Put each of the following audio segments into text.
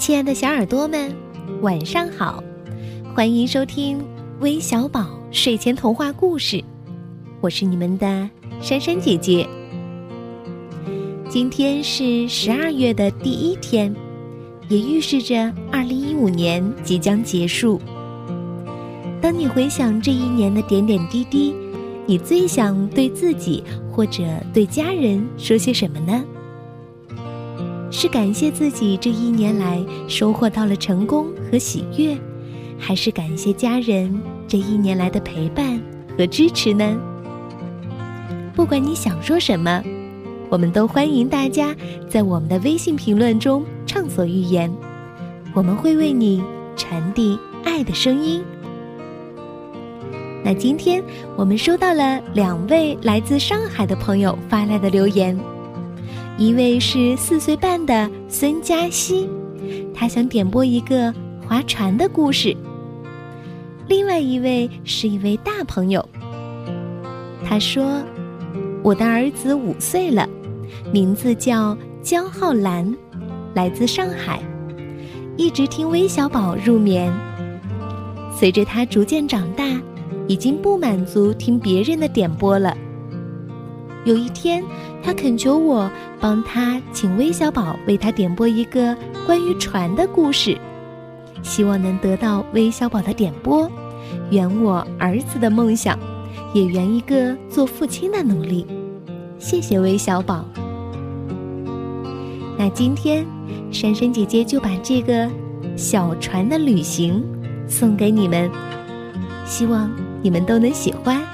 亲爱的小耳朵们，晚上好！欢迎收听微小宝睡前童话故事，我是你们的珊珊姐姐。今天是十二月的第一天，也预示着二零一五年即将结束。当你回想这一年的点点滴滴，你最想对自己或者对家人说些什么呢？是感谢自己这一年来收获到了成功和喜悦，还是感谢家人这一年来的陪伴和支持呢？不管你想说什么，我们都欢迎大家在我们的微信评论中畅所欲言，我们会为你传递爱的声音。那今天我们收到了两位来自上海的朋友发来的留言。一位是四岁半的孙佳熙，他想点播一个划船的故事。另外一位是一位大朋友，他说：“我的儿子五岁了，名字叫焦浩兰，来自上海，一直听微小宝入眠。随着他逐渐长大，已经不满足听别人的点播了。有一天。”他恳求我帮他请微小宝为他点播一个关于船的故事，希望能得到微小宝的点播，圆我儿子的梦想，也圆一个做父亲的努力。谢谢微小宝。那今天，珊珊姐姐就把这个小船的旅行送给你们，希望你们都能喜欢。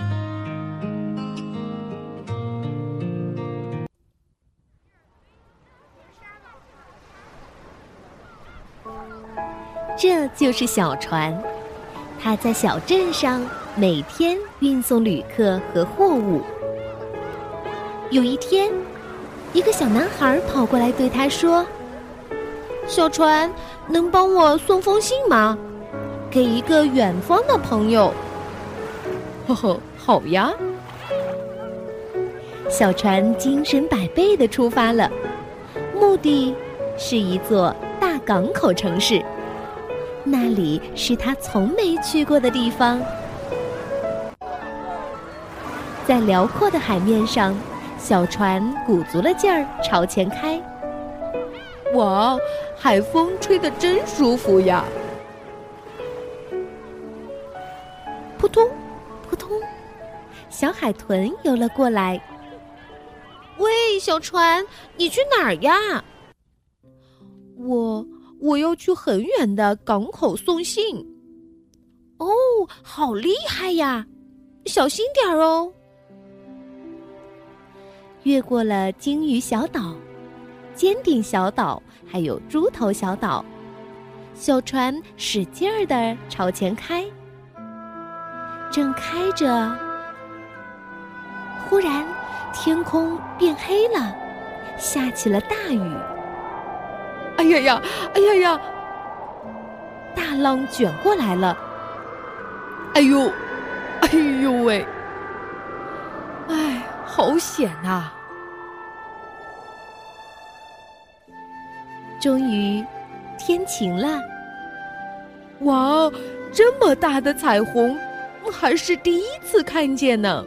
这就是小船，它在小镇上每天运送旅客和货物。有一天，一个小男孩跑过来对他说：“小船，能帮我送封信吗？给一个远方的朋友。”“呵呵，好呀。”小船精神百倍的出发了，目的是一座大港口城市。那里是他从没去过的地方，在辽阔的海面上，小船鼓足了劲儿朝前开。哇，海风吹得真舒服呀！扑通，扑通，小海豚游了过来。喂，小船，你去哪儿呀？我。我要去很远的港口送信。哦，好厉害呀！小心点儿哦。越过了鲸鱼小岛、尖顶小岛，还有猪头小岛，小船使劲儿的朝前开。正开着，忽然天空变黑了，下起了大雨。哎呀呀，哎呀呀！大浪卷过来了。哎呦，哎呦喂！哎，好险呐！终于，天晴了。哇，这么大的彩虹，还是第一次看见呢。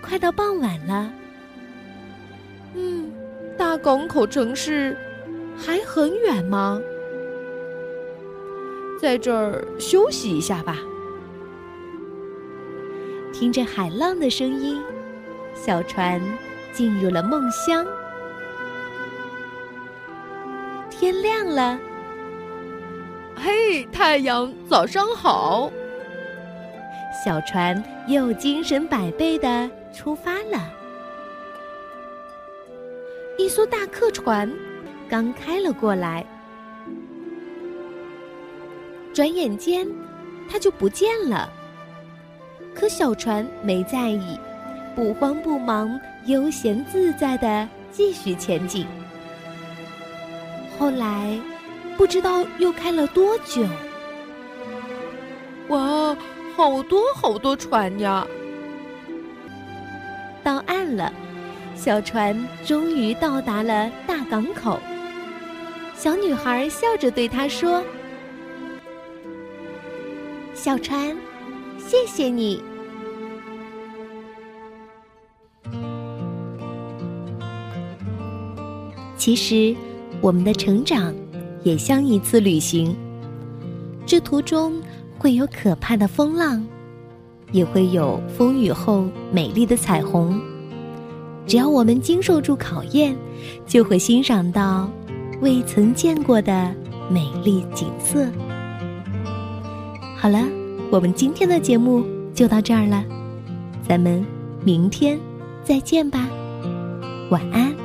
快到傍晚了。大港口城市还很远吗？在这儿休息一下吧。听着海浪的声音，小船进入了梦乡。天亮了，嘿，太阳，早上好！小船又精神百倍的出发了。一艘大客船刚开了过来，转眼间，它就不见了。可小船没在意，不慌不忙，悠闲自在的继续前进。后来，不知道又开了多久。哇，好多好多船呀！到岸了。小船终于到达了大港口，小女孩笑着对他说：“小船，谢谢你。”其实，我们的成长也像一次旅行。这途中会有可怕的风浪，也会有风雨后美丽的彩虹。只要我们经受住考验，就会欣赏到未曾见过的美丽景色。好了，我们今天的节目就到这儿了，咱们明天再见吧，晚安。